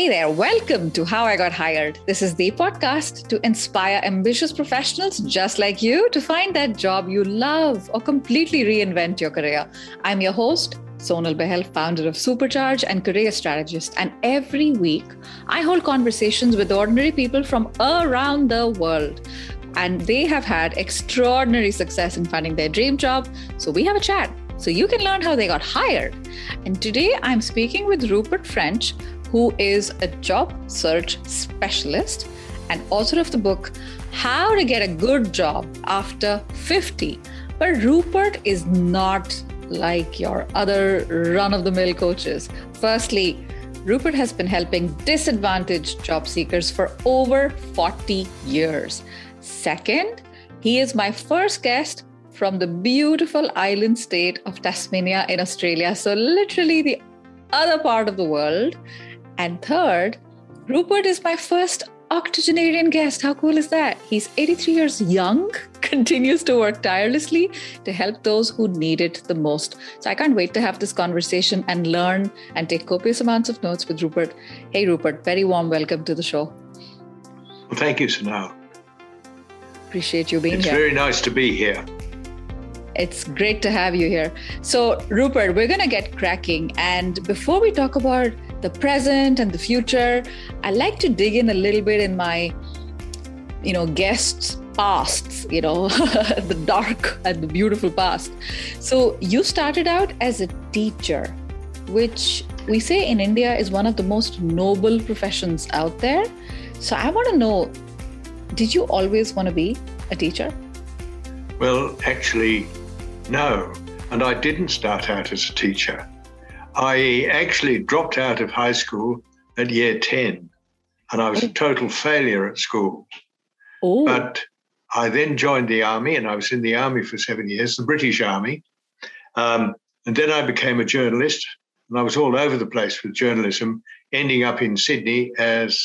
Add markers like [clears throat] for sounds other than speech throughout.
Hey there, welcome to How I Got Hired. This is the podcast to inspire ambitious professionals just like you to find that job you love or completely reinvent your career. I'm your host, Sonal Bahl, founder of Supercharge and career strategist. And every week, I hold conversations with ordinary people from around the world. And they have had extraordinary success in finding their dream job. So we have a chat so you can learn how they got hired. And today I'm speaking with Rupert French, who is a job search specialist and author of the book How to Get a Good Job After 50. But Rupert is not like your other run of the mill coaches. Firstly, Rupert has been helping disadvantaged job seekers for over 40 years. Second, he is my first guest from the beautiful island state of Tasmania in Australia. So, literally, the other part of the world. And third, Rupert is my first octogenarian guest. How cool is that? He's 83 years young, [laughs] continues to work tirelessly to help those who need it the most. So I can't wait to have this conversation and learn and take copious amounts of notes with Rupert. Hey, Rupert, very warm welcome to the show. Well, thank you, Sonal. Appreciate you being it's here. It's very nice to be here. It's great to have you here. So, Rupert, we're going to get cracking. And before we talk about the present and the future. I like to dig in a little bit in my, you know, guests' pasts, you know, [laughs] the dark and the beautiful past. So you started out as a teacher, which we say in India is one of the most noble professions out there. So I want to know did you always want to be a teacher? Well, actually, no. And I didn't start out as a teacher. I actually dropped out of high school at year 10, and I was a oh. total failure at school. Ooh. But I then joined the army, and I was in the army for seven years, the British Army. Um, and then I became a journalist, and I was all over the place with journalism, ending up in Sydney as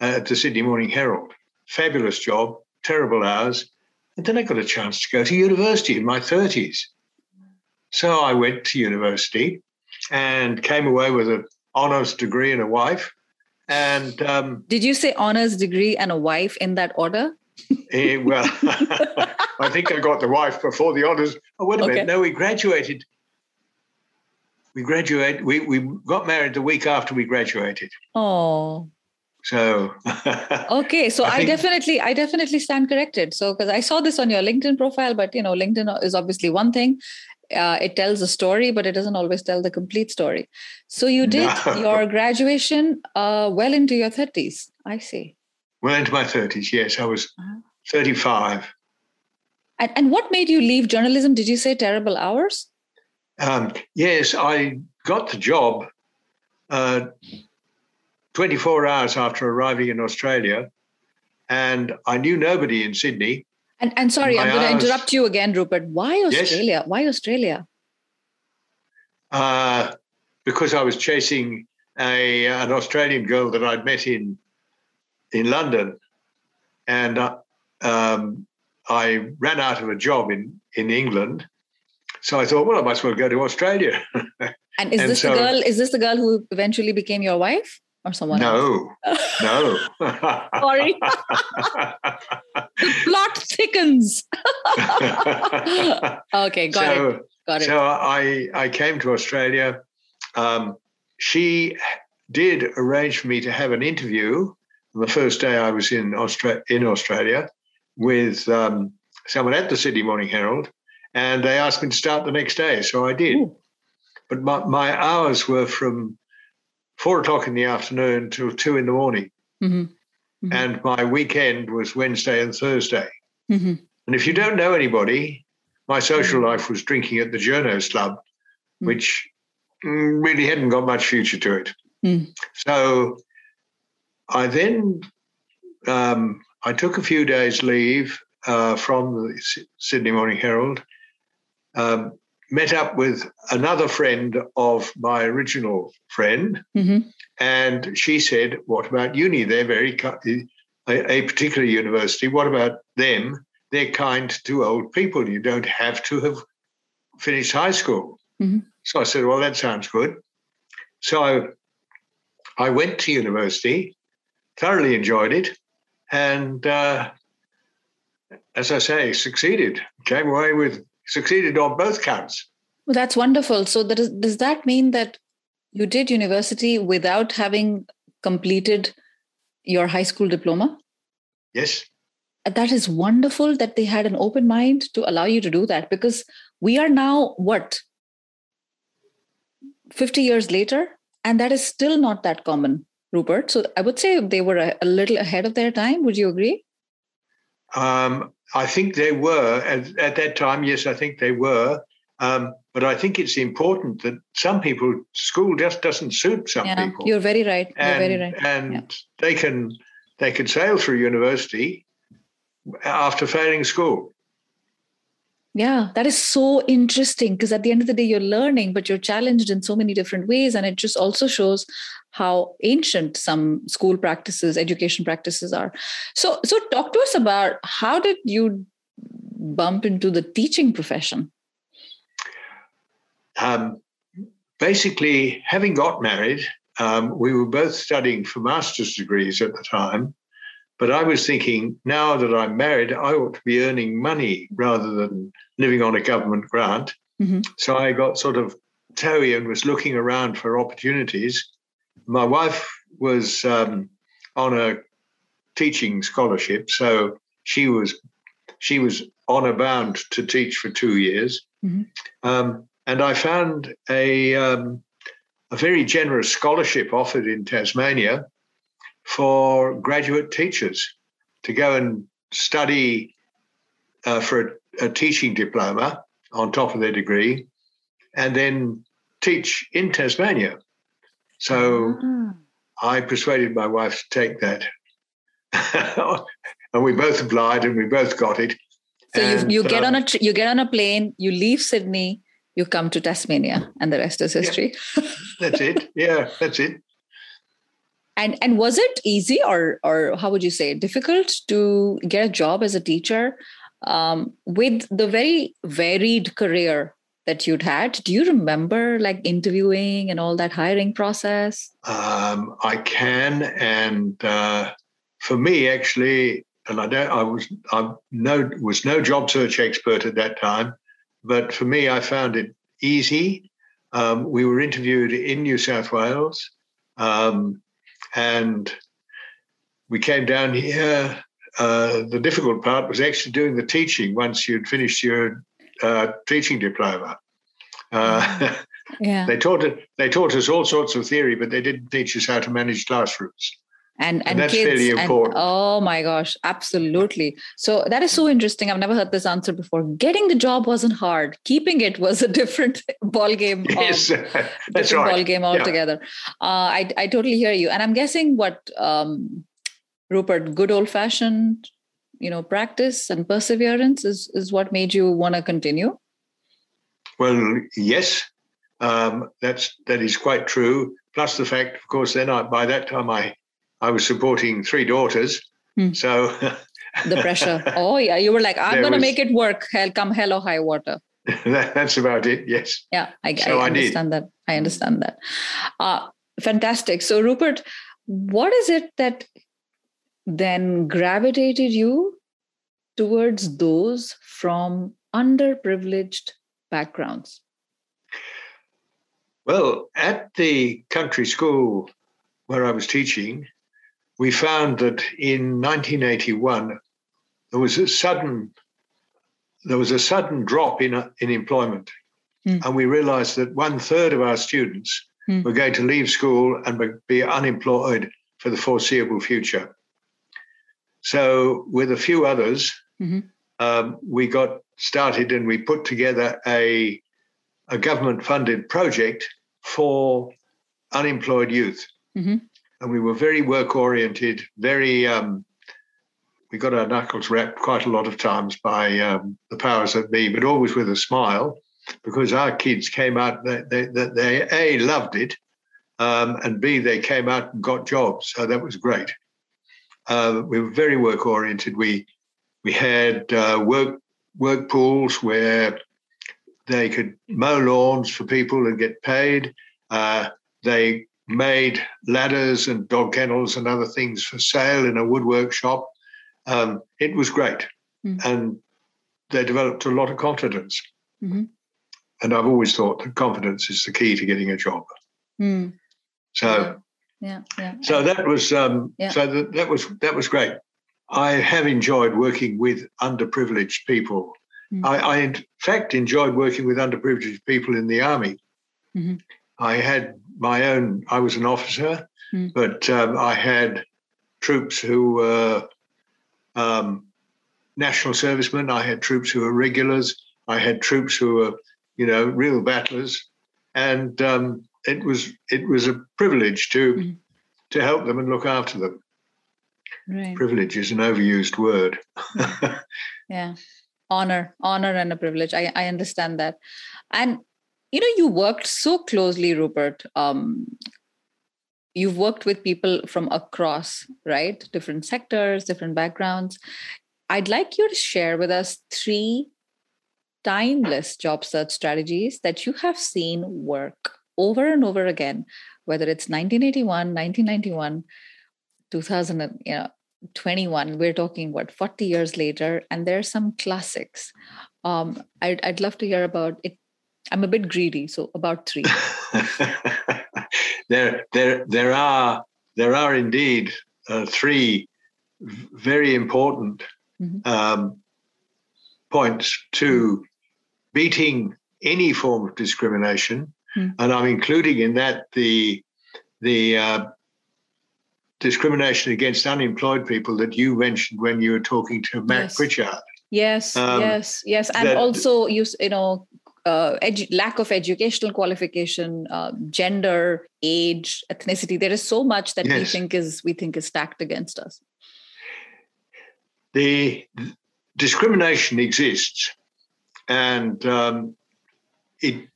uh, at the Sydney Morning Herald. Fabulous job, terrible hours. And then I got a chance to go to university in my 30s. So I went to university and came away with an honors degree and a wife. And um, did you say honors degree and a wife in that order? eh, well, [laughs] I think I got the wife before the honors. Oh, wait a okay. minute. No, we graduated. We graduated. We we got married the week after we graduated. Oh. So [laughs] okay, so I, I definitely I definitely stand corrected. So because I saw this on your LinkedIn profile, but you know LinkedIn is obviously one thing, uh, it tells a story, but it doesn't always tell the complete story. So you did no. your [laughs] graduation uh, well into your 30s. I see. Well into my 30s, yes. I was uh-huh. 35. And, and what made you leave journalism? Did you say terrible hours? Um, yes, I got the job uh, 24 hours after arriving in Australia, and I knew nobody in Sydney. And, and sorry, I'm going to interrupt you again, Rupert. Why Australia? Yes. Why Australia? Uh, because I was chasing a an Australian girl that I'd met in in London, and uh, um, I ran out of a job in in England. So I thought, well, I might as well go to Australia. [laughs] and is and this so, the girl? Is this the girl who eventually became your wife? Or someone no. else? no. [laughs] [laughs] Sorry. The plot thickens. [laughs] Okay got so, it. Got it. so i i came to australia. Um, she did arrange for me to have an interview on the first day i was in, Austra- in australia with um, someone at the sydney morning herald and they asked me to start the next day so i did. Ooh. but my, my hours were from four o'clock in the afternoon till two in the morning. Mm-hmm. Mm-hmm. And my weekend was Wednesday and Thursday. Mm-hmm. And if you don't know anybody, my social mm-hmm. life was drinking at the Journos Club, mm. which mm, really hadn't got much future to it. Mm. So I then um, I took a few days leave uh, from the Sydney Morning Herald, um, met up with another friend of my original friend, mm-hmm. and she said, "What about uni? They're very a, a particular university. What about them? They're kind to old people. You don't have to have finished high school." Mm-hmm. So I said, "Well, that sounds good." So I, I went to university, thoroughly enjoyed it, and uh, as I say, succeeded. Came away with succeeded on both counts. Well, that's wonderful. So, that is, does that mean that you did university without having completed your high school diploma? Yes. That is wonderful that they had an open mind to allow you to do that because we are now what 50 years later and that is still not that common rupert so i would say they were a, a little ahead of their time would you agree um, i think they were at, at, that time yes i think they were. Um, but i think it's important that some people school just doesn't suit some yeah, people. you're very right and, you're very right. and yeah. they can they can sail through university after failing school yeah, that is so interesting because at the end of the day, you're learning, but you're challenged in so many different ways. And it just also shows how ancient some school practices, education practices are. So, so talk to us about how did you bump into the teaching profession? Um, basically, having got married, um, we were both studying for master's degrees at the time. But I was thinking, now that I'm married, I ought to be earning money rather than living on a government grant. Mm-hmm. So I got sort of toey and was looking around for opportunities. My wife was um, on a teaching scholarship, so she was she was honor bound to teach for two years. Mm-hmm. Um, and I found a um, a very generous scholarship offered in Tasmania for graduate teachers to go and study uh, for a, a, teaching diploma on top of their degree and then teach in Tasmania. So mm. I persuaded my wife to take that. [laughs] and we both applied and we both got it. So and, you, you get um, on a you get on a plane, you leave Sydney, you come to Tasmania, and the rest is history. Yeah, that's it. Yeah, that's it and and was it easy or or how would you say difficult to get a job as a teacher um, with the very varied career that you'd had? Do you remember like interviewing and all that hiring process? Um, i can and uh, for me actually and i don't i was i no was no job search expert at that time but for me i found it easy. Um, we were interviewed in new south wales. Um, and we came down here. Uh, the difficult part was actually doing the teaching once you'd finished your uh, teaching diploma. Uh, yeah. [laughs] they taught it. They taught us all sorts of theory, but they didn't teach us how to manage classrooms and and, and that's kids really important. And, oh my gosh absolutely. So that is so interesting. I've never heard this answer before. Getting the job wasn't hard. Keeping it was a [laughs] different ball game [laughs] yes um, that's right. ball game altogether. Yeah. uh, I, I totally hear you. And i'm guessing what um, rupert good old fashioned you know practice and perseverance is is what made you want to continue? Well yes. Um, that's that is quite true. Plus the fact of course then I, by that time i I was supporting three daughters. Hmm. So the pressure. [laughs] Oh yeah, you were like, I'm going to make it work. Hell, come hell or high water. [laughs] that's about it. Yes. Yeah, I, so I understand that. I understand that. Uh, fantastic. So Rupert, what is it that then gravitated you towards those from underprivileged backgrounds? Well, at the country school where I was teaching, we found that in 1981 there was a sudden there was a sudden drop in in employment, mm. and we realised that one third of our students mm. were going to leave school and be unemployed for the foreseeable future. So, with a few others, mm-hmm. um, we got started and we put together a a government funded project for unemployed youth. Mm-hmm and we were very work oriented, very. Um, we got our knuckles rapped quite a lot of times by um, the powers that be, but always with a smile, because our kids came out. They they, they a loved it, um, and b they came out and got jobs, so that was great. Uh, we were very work oriented. We we had uh, work work pools where they could mow lawns for people and get paid. Uh, they made ladders and dog kennels and other things for sale in a woodwork shop. Um, it was great. Mm. And they developed a lot of confidence. Mm-hmm. And I've always thought that confidence is the key to getting a job. Mm. So, yeah, yeah. So that was um, yeah. so that, that was that was great. I have enjoyed working with underprivileged people. Mm. I, I, in fact, enjoyed working with underprivileged people in the army. Mm-hmm. I had my own. I was an officer, mm. but um, I had troops who were um, national servicemen. I had troops who were regulars. I had troops who were, you know, real battlers, and um, it was it was a privilege to mm. to help them and look after them. Right. Privilege is an overused word. [laughs] yeah, honor, honor, and a privilege. I I understand that, and you know, you worked so closely, Rupert. Um, you've worked with people from across right different sectors different backgrounds I'd like you to share with us three timeless job search strategies that you have seen work over and over again, whether it's 1981, 1991, 2021. We're talking what 40 years later, and there are some classics. Um, I'd I'd love to hear about it. I'm a bit greedy, so about three. [laughs] there, there, there are there are indeed uh, three very important mm-hmm. um, points to beating any form of discrimination, mm-hmm. and I'm including in that the the uh, discrimination against unemployed people that you mentioned when you were talking to Matt yes. Pritchard. Yes, um, yes, yes, and also you you know uh, edu- lack of educational qualification, uh, gender, age, ethnicity. There is so much that yes. we think is we think is stacked against us the discrimination exists and um, it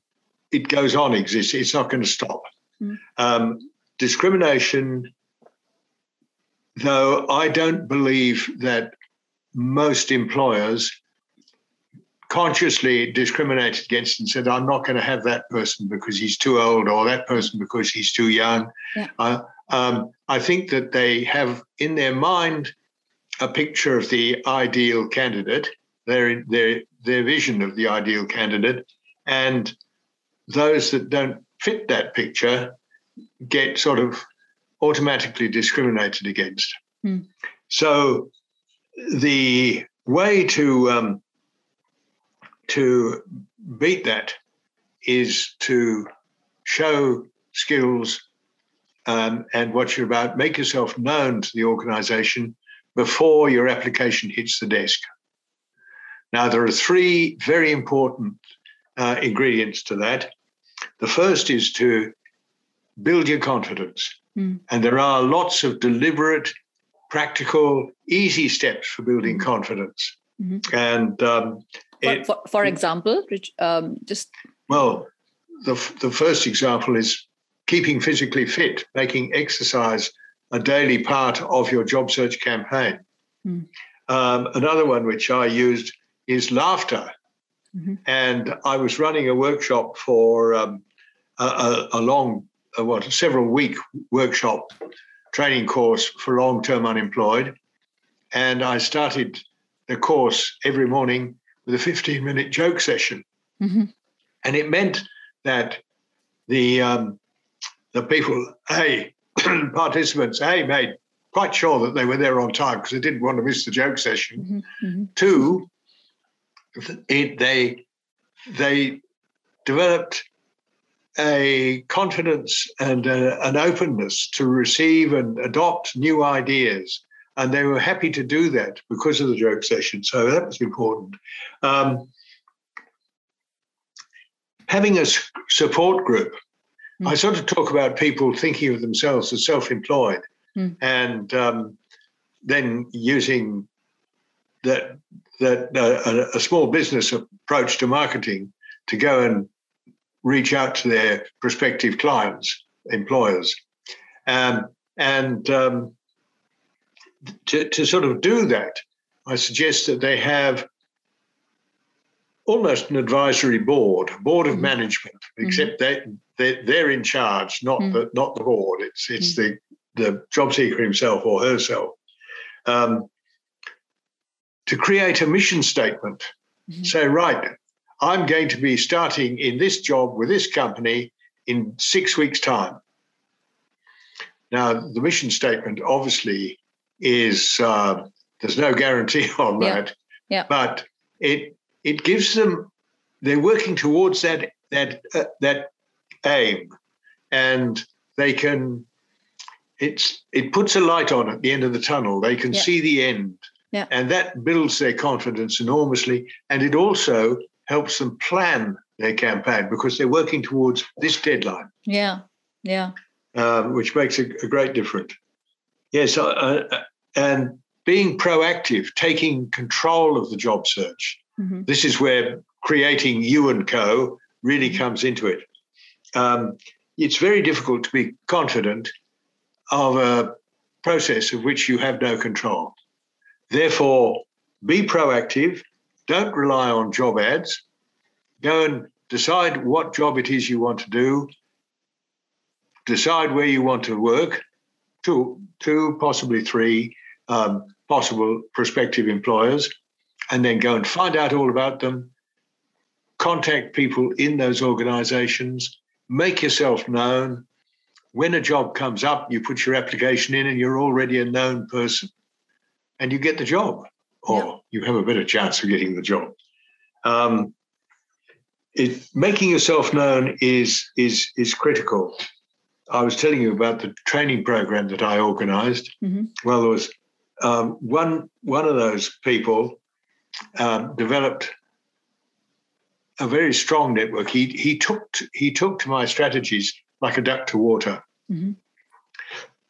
it goes on exists. It's not going to stop. Mm. Um, discrimination, though, I don't believe that most employers consciously discriminated against and said, "I'm not going to have that person because he's too old, or that person because he's too young." Yeah. Uh, um, I think that they have in their mind a picture of the ideal candidate, their, their, their vision of the ideal candidate, and those that don't fit that picture get sort of automatically discriminated against. Mm. So the way to um, to beat that is to show skills um, and what you're about, make yourself known to the organization before your application hits the desk. Now, there are three very important uh, ingredients to that. The first is to build your confidence. Mm. And there are lots of deliberate, practical, easy steps for building mm. confidence. Mm-hmm. And um, it, for, for, example, um, just well, the the first example is keeping physically fit, making exercise a daily part of your job search campaign. Mm. Um, another one which I used is laughter. Mm-hmm. And I was running a workshop for um, a, a, a, long, a, what, several week workshop training course for long term unemployed. And I started the course every morning with a 15 minute joke session. Mm-hmm. And it meant that the um, the people, hey, [clears throat] participants, A, made quite sure that they were there on time because they didn't want to miss the joke session. Mm-hmm, mm-hmm. Two, it, they they developed a confidence and a, an openness to receive and adopt new ideas. And they were happy to do that because of the joke session. So that was important. Um, having a support group Mm. I sort of talk about people thinking of themselves as self employed mm. and um, then using that, that uh, a, a small business approach to marketing to go and reach out to their prospective clients, employers. Um, and um, to, to sort of do that, I suggest that they have almost an advisory board, a board of mm-hmm. management, except mm-hmm. they, they are in charge, not mm-hmm. the not the board. It's it's mm. the the job seeker himself or herself. Um, to create a mission statement, mm-hmm. say right, I'm going to be starting in this job with this company in six weeks' time. Now, the mission statement obviously is uh, there's no guarantee [laughs] on yeah. that, yeah. but it it gives them they're working towards that that uh, that aim, and they can it's it puts a light on at the end of the tunnel. They can yeah. see the end, yeah. and that builds their confidence enormously, and it also helps them plan their campaign because they're working towards this deadline. Yeah, yeah. Um, which makes a, a, great difference. Yes, uh, uh, and being proactive, taking control of the job search. Mm-hmm. This is where creating you and co really mm-hmm. comes into it. Um, it's very difficult to be confident of a process of which you have no control. Therefore, be proactive. Don't rely on job ads. Go and decide what job it is you want to do. Decide where you want to work. Two, two, possibly three um, possible prospective employers, and then go and find out all about them. Contact people in those organizations. Make yourself known. When a job comes up, you put your application in, and you're already a known person, and you get the job, or yeah. you have a better chance of getting the job. Um, it, making yourself known is is is critical. I was telling you about the training program that I organized. Mm-hmm. Well, there was um, one one of those people um, developed a very strong network. He he took to, he took to my strategies like a duck to water, mm-hmm.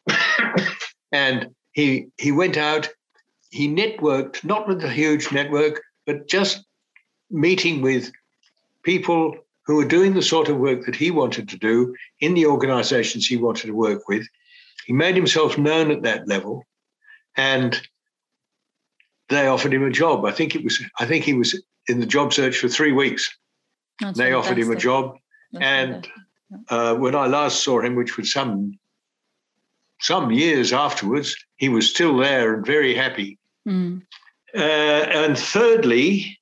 [coughs] and he he went out. He networked not with a huge network, but just meeting with people who were doing the sort of work that he wanted to do in the organizations he wanted to work with. He made himself known at that level and they offered him a job. I think it was I think he was in the job search for three weeks. That's they fantastic. offered him a job. That's and uh, when I last saw him, which was some some years afterwards, he was still there and very happy. Mm. Uh, and thirdly,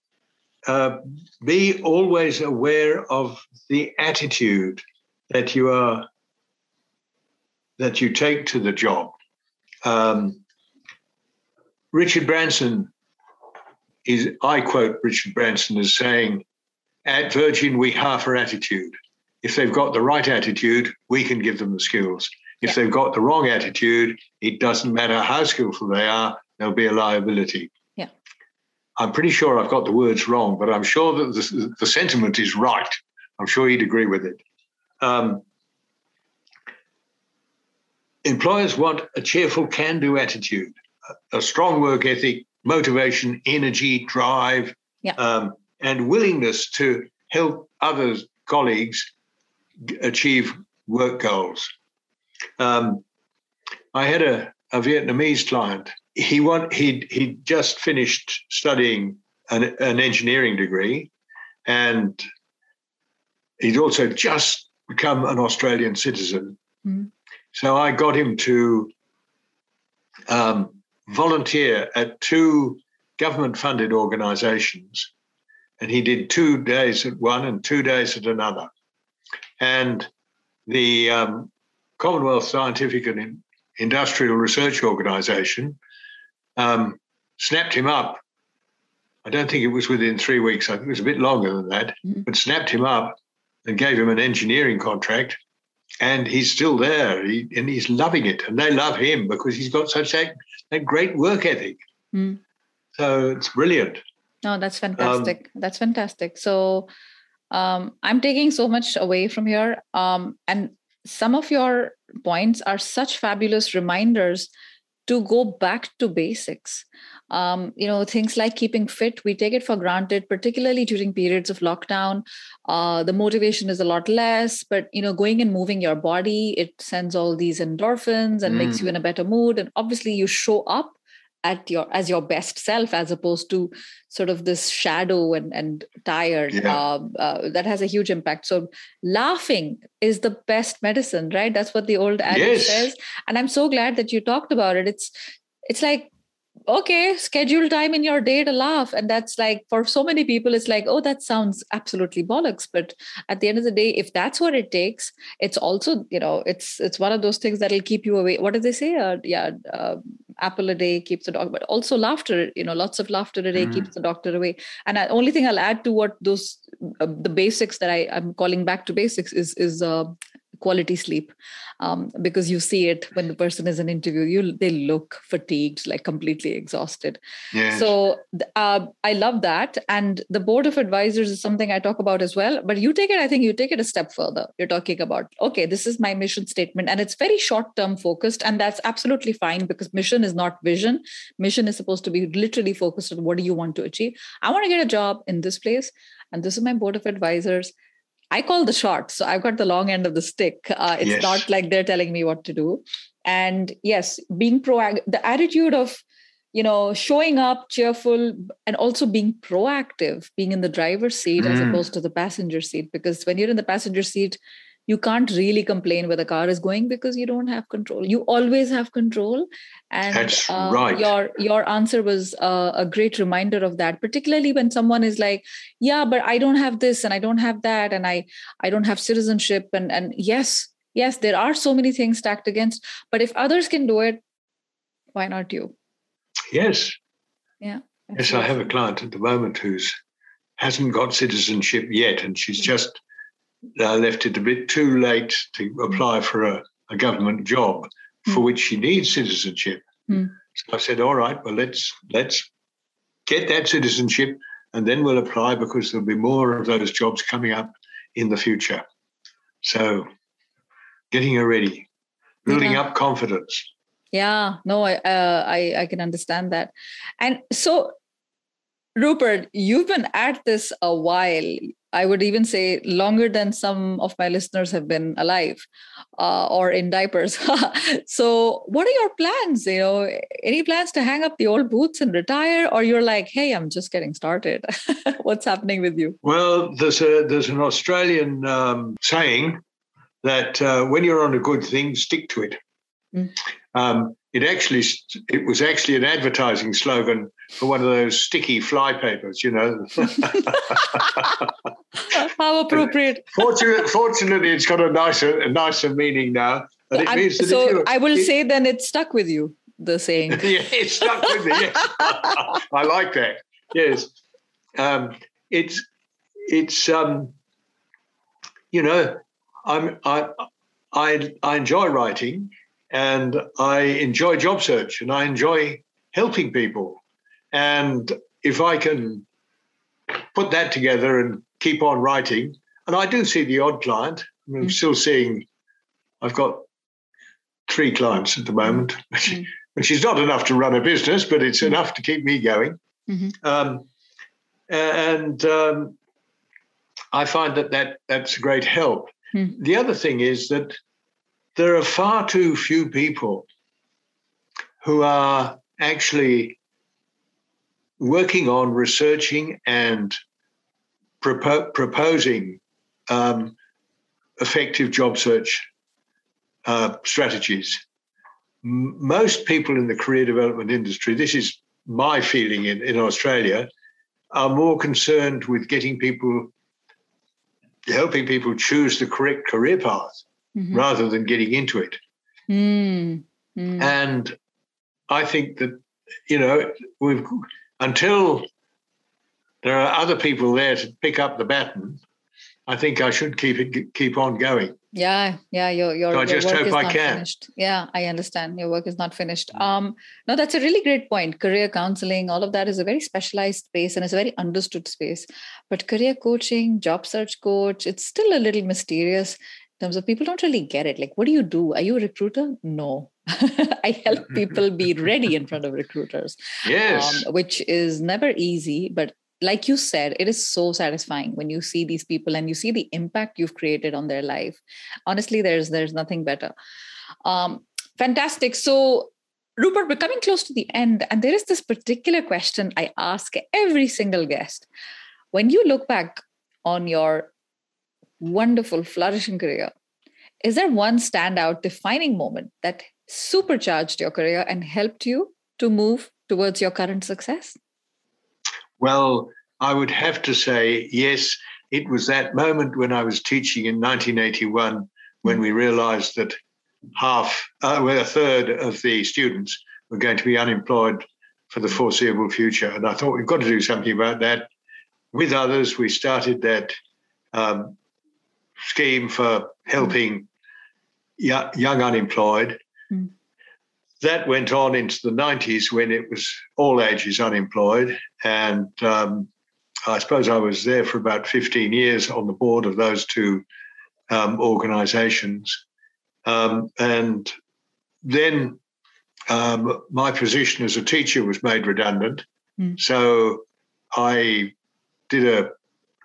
uh, be always aware of the attitude that you are that you take to the job. Um, Richard Branson is I quote Richard Branson as saying, "At Virgin, we half our attitude. If they've got the right attitude, we can give them the skills. If yeah. they've got the wrong attitude, it doesn't matter how skillful they are; they'll be a liability." I'm pretty sure I've got the words wrong, but I'm sure that the, the sentiment is right. I'm sure he'd agree with it. Um, employers want a cheerful can do attitude, a, a, strong work ethic, motivation, energy, drive, yeah. um, and willingness to help other colleagues achieve work goals. Um, I had a, a Vietnamese client he want he he just finished studying an, an engineering degree, and he'd also just become an Australian citizen. Mm. So I got him to um, volunteer at two government-funded organisations, and he did two days at one and two days at another. And the um, Commonwealth Scientific and Industrial Research Organisation um, snapped him up. I don't think it was within three weeks. I think it was a bit longer than that, mm-hmm. but snapped him up and gave him an engineering contract. And he's still there he, and he's loving it. And they love him because he's got such a, a great work ethic. Mm. So it's brilliant. No, that's fantastic. Um, that's fantastic. So um, I'm taking so much away from here. Um, and some of your points are such fabulous reminders to go back to basics. Um, you know, things like keeping fit, we take it for granted, particularly during periods of lockdown. Uh, the motivation is a lot less, but you know, going and moving your body, it sends all these endorphins and mm. makes you in a better mood. And obviously, you show up at your as your best self as opposed to sort of this shadow and and tired yeah. uh, uh, that has a huge impact so laughing is the best medicine right that's what the old adage yes. says and i'm so glad that you talked about it it's it's like okay schedule time in your day to laugh. And that's like for so many people it's like oh that sounds absolutely bollocks. But at the end of the day if that's what it takes it's also you know it's it's one of those things that'll keep you away. What do they say? Uh, yeah uh, apple a day keeps the dog but also laughter you know lots of laughter a day mm. keeps the doctor away. And the only thing i'll add to what those uh, the basics that i i'm calling back to basics is is uh, quality sleep. Um, because you see it when the person is in interview you they look fatigued like completely exhausted. Yes. so uh, i love that. And the board of advisors is something i talk about as well. But you take it i think you take it a step further. You're talking about okay this is my mission statement. And it's very short term focused and that's absolutely fine because mission is not vision. Mission is supposed to be literally focused on what do you want to achieve. I want to get a job in this place and this is my board of advisors I call the shots. So I've got the long end of the stick. Uh, it's yes. not like they're telling me what to do. And yes, being proactive, the attitude of, you know, showing up cheerful and also being proactive, being in the driver's seat mm. as opposed to the passenger seat. Because when you're in the passenger seat, you can't really complain where the car is going because you don't have control. You always have control. And That's uh, right. your your answer was uh, a great reminder of that particularly when someone is like yeah but i don't have this and i don't have that and i i don't have citizenship. And and yes yes there are so many things stacked against but if others can do it why not you? Yes. Yeah yes i have a client at the moment who's hasn't got citizenship yet and she's mm-hmm. just uh, left it a bit too late to apply for a, a government job mm. for which she needs citizenship. Mm. So I said, all right, well let's let's get that citizenship and then we'll apply because there'll be more of those jobs coming up in the future. So getting her ready, building yeah. up confidence. Yeah, no, I, uh, I I can understand that, and so Rupert, you've been at this a while. I would even say longer than some of my listeners have been alive uh, or in diapers. [laughs] so, what are your plans? You know, any plans to hang up the old boots and retire, or you're like, hey, I'm just getting started? [laughs] What's happening with you? Well, there's a there's an Australian um, saying that uh, when you're on a good thing, stick to it. Mm. Um, it actually it was actually an advertising slogan for one of those sticky fly papers, you know. [laughs] How appropriate. [laughs] fortunately, fortunately, it's got a nicer a nicer meaning now. But it means that so I will it, say then it stuck with you. The saying. [laughs] yeah, it stuck with me. Yes. I like that. Yes, um, it's it's um, you know I'm I I I enjoy writing and I enjoy job search and I enjoy helping people. And if I can put that together and keep on writing, and I do see the odd client, I am mm. still seeing, I've got three clients at the moment, mm. which is not enough to run a business, but it's mm. enough to keep me going. Mm-hmm. Um, and um, I find that, that that's a great help. Mm. The other thing is that there are far too few people who are actually working on researching and propo- proposing um, effective job search uh, strategies. M- most people in the career development industry, this is my feeling in, in Australia, are more concerned with getting people, helping people choose the correct career path mm-hmm. rather than getting into it. Mm. Mm. And I think that, you know, we've until there are other people there to pick up the baton, I think I should keep it keep on going. Yeah, yeah, your your, so I just work hope is I not can. finished. Yeah, I understand. Your work is not finished. Um, no, that's a really great point. Career counseling, all of that is a very specialized space and it's a very understood space. But career coaching, job search coach, it's still a little mysterious terms of people don't really get it. Like, what do you do? Are you a recruiter? No. [laughs] I help [laughs] people be ready in front of recruiters. Yes. Um, which is never easy, but like you said, it is so satisfying when you see these people and you see the impact you've created on their life. Honestly, there's there's nothing better. Um, fantastic. So Rupert, we're coming close to the end, and there is this particular question I ask every single guest. When you look back on your wonderful, flourishing career, is there one standout defining moment that supercharged your career and helped you to move towards your current success? Well, I would have to say yes. It was that moment when I was teaching in 1981 when we realized that half, uh, well, a third of the students were going to be unemployed for the foreseeable future. And I thought we've got to do something about that. With others, we started that um, scheme for helping young, young unemployed. Mm. That went on into the 90s when it was all ages unemployed. And um, I suppose I was there for about 15 years on the board of those two um, organizations. Um, and then um, my position as a teacher was made redundant. Mm. So I did a,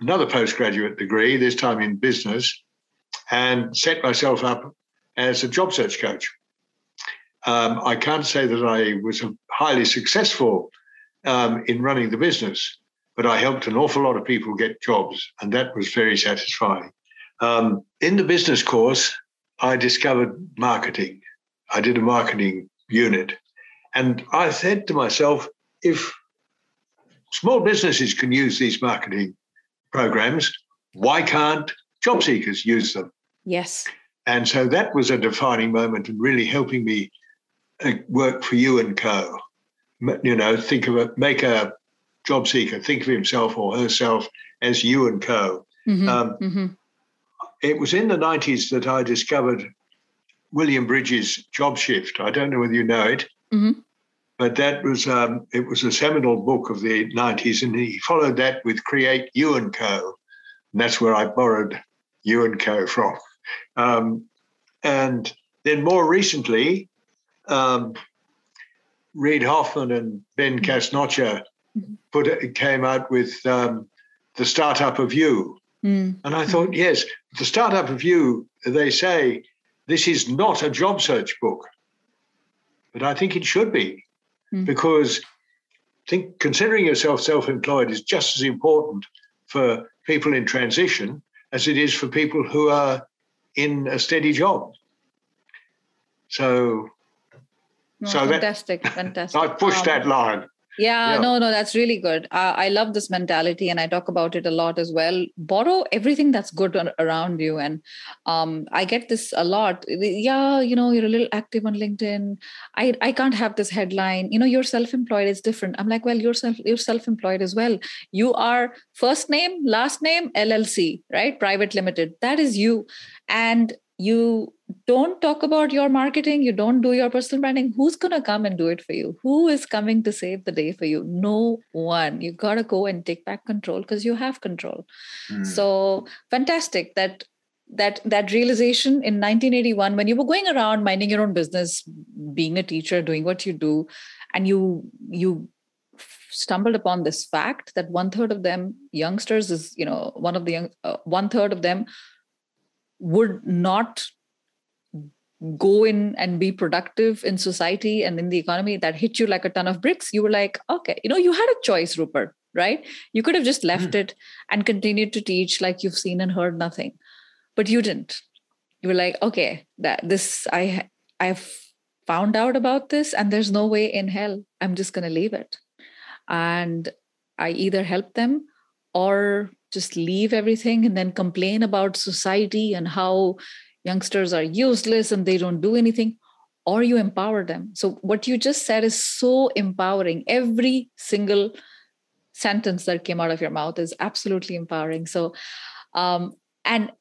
another postgraduate degree, this time in business, and set myself up as a job search coach. Um, I can't say that I was highly successful um, in running the business, but I helped an awful lot of people get jobs, and that was very satisfying. Um, in the business course, I discovered marketing. I did a marketing unit. And I said to myself, if small businesses can use these marketing programs, why can't job seekers use them? Yes. And so that was a defining moment and really helping me uh, work for you and co. You know, think of it, make a job seeker think of himself or herself as you and co. Mm-hmm. Um, mm-hmm it was in the 90s that I discovered William Bridges' Job Shift. I don't know whether you know it, mm-hmm. But that was um, it was a seminal book of the 90s, and he followed that with Create You and Co. And that's where I borrowed You and Co. from. Um, and then more recently, um, Reid Hoffman and Ben Casnocha mm-hmm. put came out with um, the startup of you, Mm. And I thought, yes, the startup of you, they say this is not a job search book, but I think it should be mm. because think considering yourself self-employed is just as important for people in transition as it is for people who are in a steady job. So, no, so fantastic, that, fantastic. [laughs] I pushed um, that line yeah, yeah, no no that's really good. Uh, i love this mentality and i talk about it a lot as well. Borrow everything that's good on, around you and um, i get this a lot. Yeah you know you're a little active on linkedin. I i can't have this headline you know you're self-employed it's different. I'm like well you're self you're self-employed as well. You are first name last name llc right? Private limited. That is you. And you don't talk about your marketing you don't do your personal branding who's going to come and do it for you? Who is coming to save the day for you? No one. You got to go and take back control because you have control. Mm. so fantastic that that that realization in 1981 when you were going around minding your own business being a teacher doing what you do and you you stumbled upon this fact that one third of them youngsters is you know one of the young uh, one third of them would not go in and be productive in society and in the economy that hit you like a ton of bricks you were like okay you know you had a choice rupert right? You could have just left mm. it and continued to teach like you've seen and heard nothing. But you didn't. You were like okay that this i i've found out about this and there's no way in hell i'm just going to leave it. And i either help them or just leave everything and then complain about society and how youngsters are useless and they don't do anything or you empower them. So what you just said is so empowering. Every single sentence that came out of your mouth is absolutely empowering. So um, and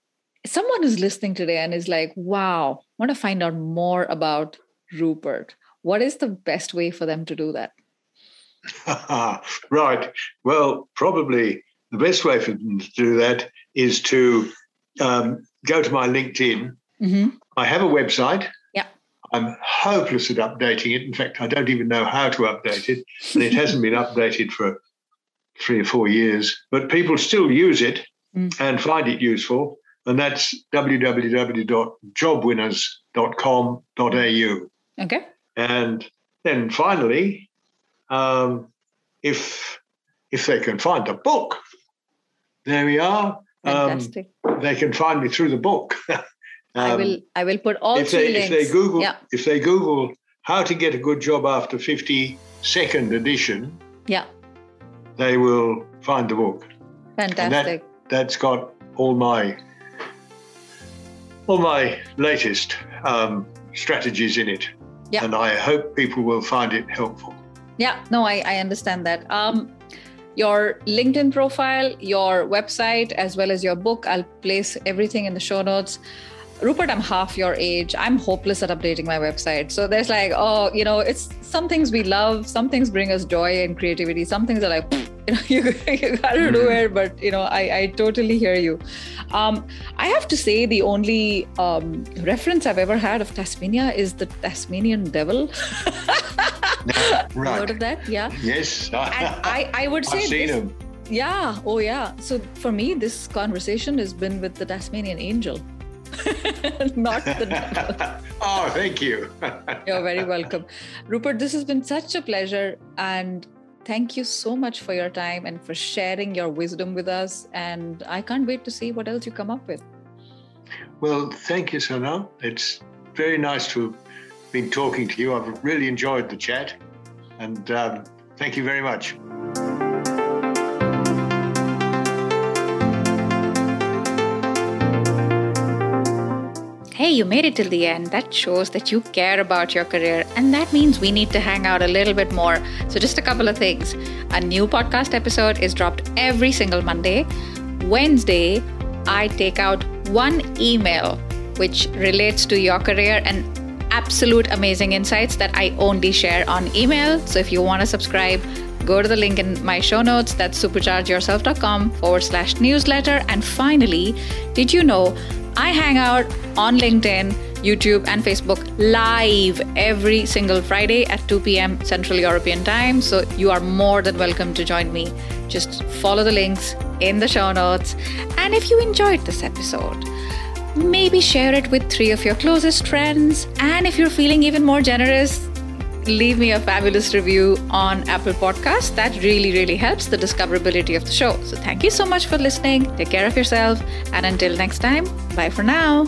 someone who's listening today and is like wow I want to find out more about rupert. What is the best way for them to do that? [laughs] Right. Well probably the best way for them to do that is to um, go to my LinkedIn. Mm-hmm. I have a website. Yeah. I'm hopeless at updating it. In fact, I don't even know how to update it, and it hasn't been updated for three or four years. But people still use it mm. and find it useful, and that's www.jobwinners.com.au. Okay. And then finally, um, if if they can find the book, there we are. Um, they can find me through the book. [laughs] I Um, will I will put all if they links. if they Google Yeah. if they Google how to get a good job after fifty second edition, Yeah. they will find the book. Fantastic. That's got all my all my latest um, strategies in it, Yeah. and I hope people will find it helpful. Yeah, no, I, I understand that. Um, your LinkedIn profile, your website, as well as your book, I'll place everything in the show notes. Rupert, I'm half your age. I'm hopeless at updating my website. So there's like, oh, you know, it's some things we love, some things bring us joy and creativity, some things are like, [laughs] you know, you, you gotta do Mhm. it. But, you know, I, I totally hear you. Um, I have to say, the only um, reference I've ever had of Tasmania is the Tasmanian devil. [laughs] Heard of that? Yeah. Yes, And I, I would [laughs] say I've seen this- them. yeah, oh yeah. So for me, this conversation has been with the Tasmanian angel, [laughs] not the devil. [laughs] oh, thank you. You're very welcome. Rupert, this has been such a pleasure. And thank you so much for your time and for sharing your wisdom with us. And I can't wait to see what else you come up with. Well, thank you, Sana. It's very nice to been talking to you. I've really enjoyed the chat, and um, thank you very much. Hey, you made it till the end. That shows that you care about your career, and that means we need to hang out a little bit more. So, just a couple of things. A new podcast episode is dropped every single Monday. Wednesday, I take out one email which relates to your career and absolute amazing insights that I only share on email. So, if you want to subscribe, go to the link in my show notes. That's superchargeyourself.com forward slash newsletter. And finally, did you know I hang out on LinkedIn, YouTube, and Facebook live every single Friday at 2 p.m. Central European Time. So you are more than welcome to join me. Just follow the links in the show notes. And if you enjoyed this episode, maybe share it with three of your closest friends. And if you're feeling even more generous, leave me a fabulous review on Apple Podcasts. That really, really helps the discoverability of the show. So thank you so much for listening. Take care of yourself. And until next time, bye for now.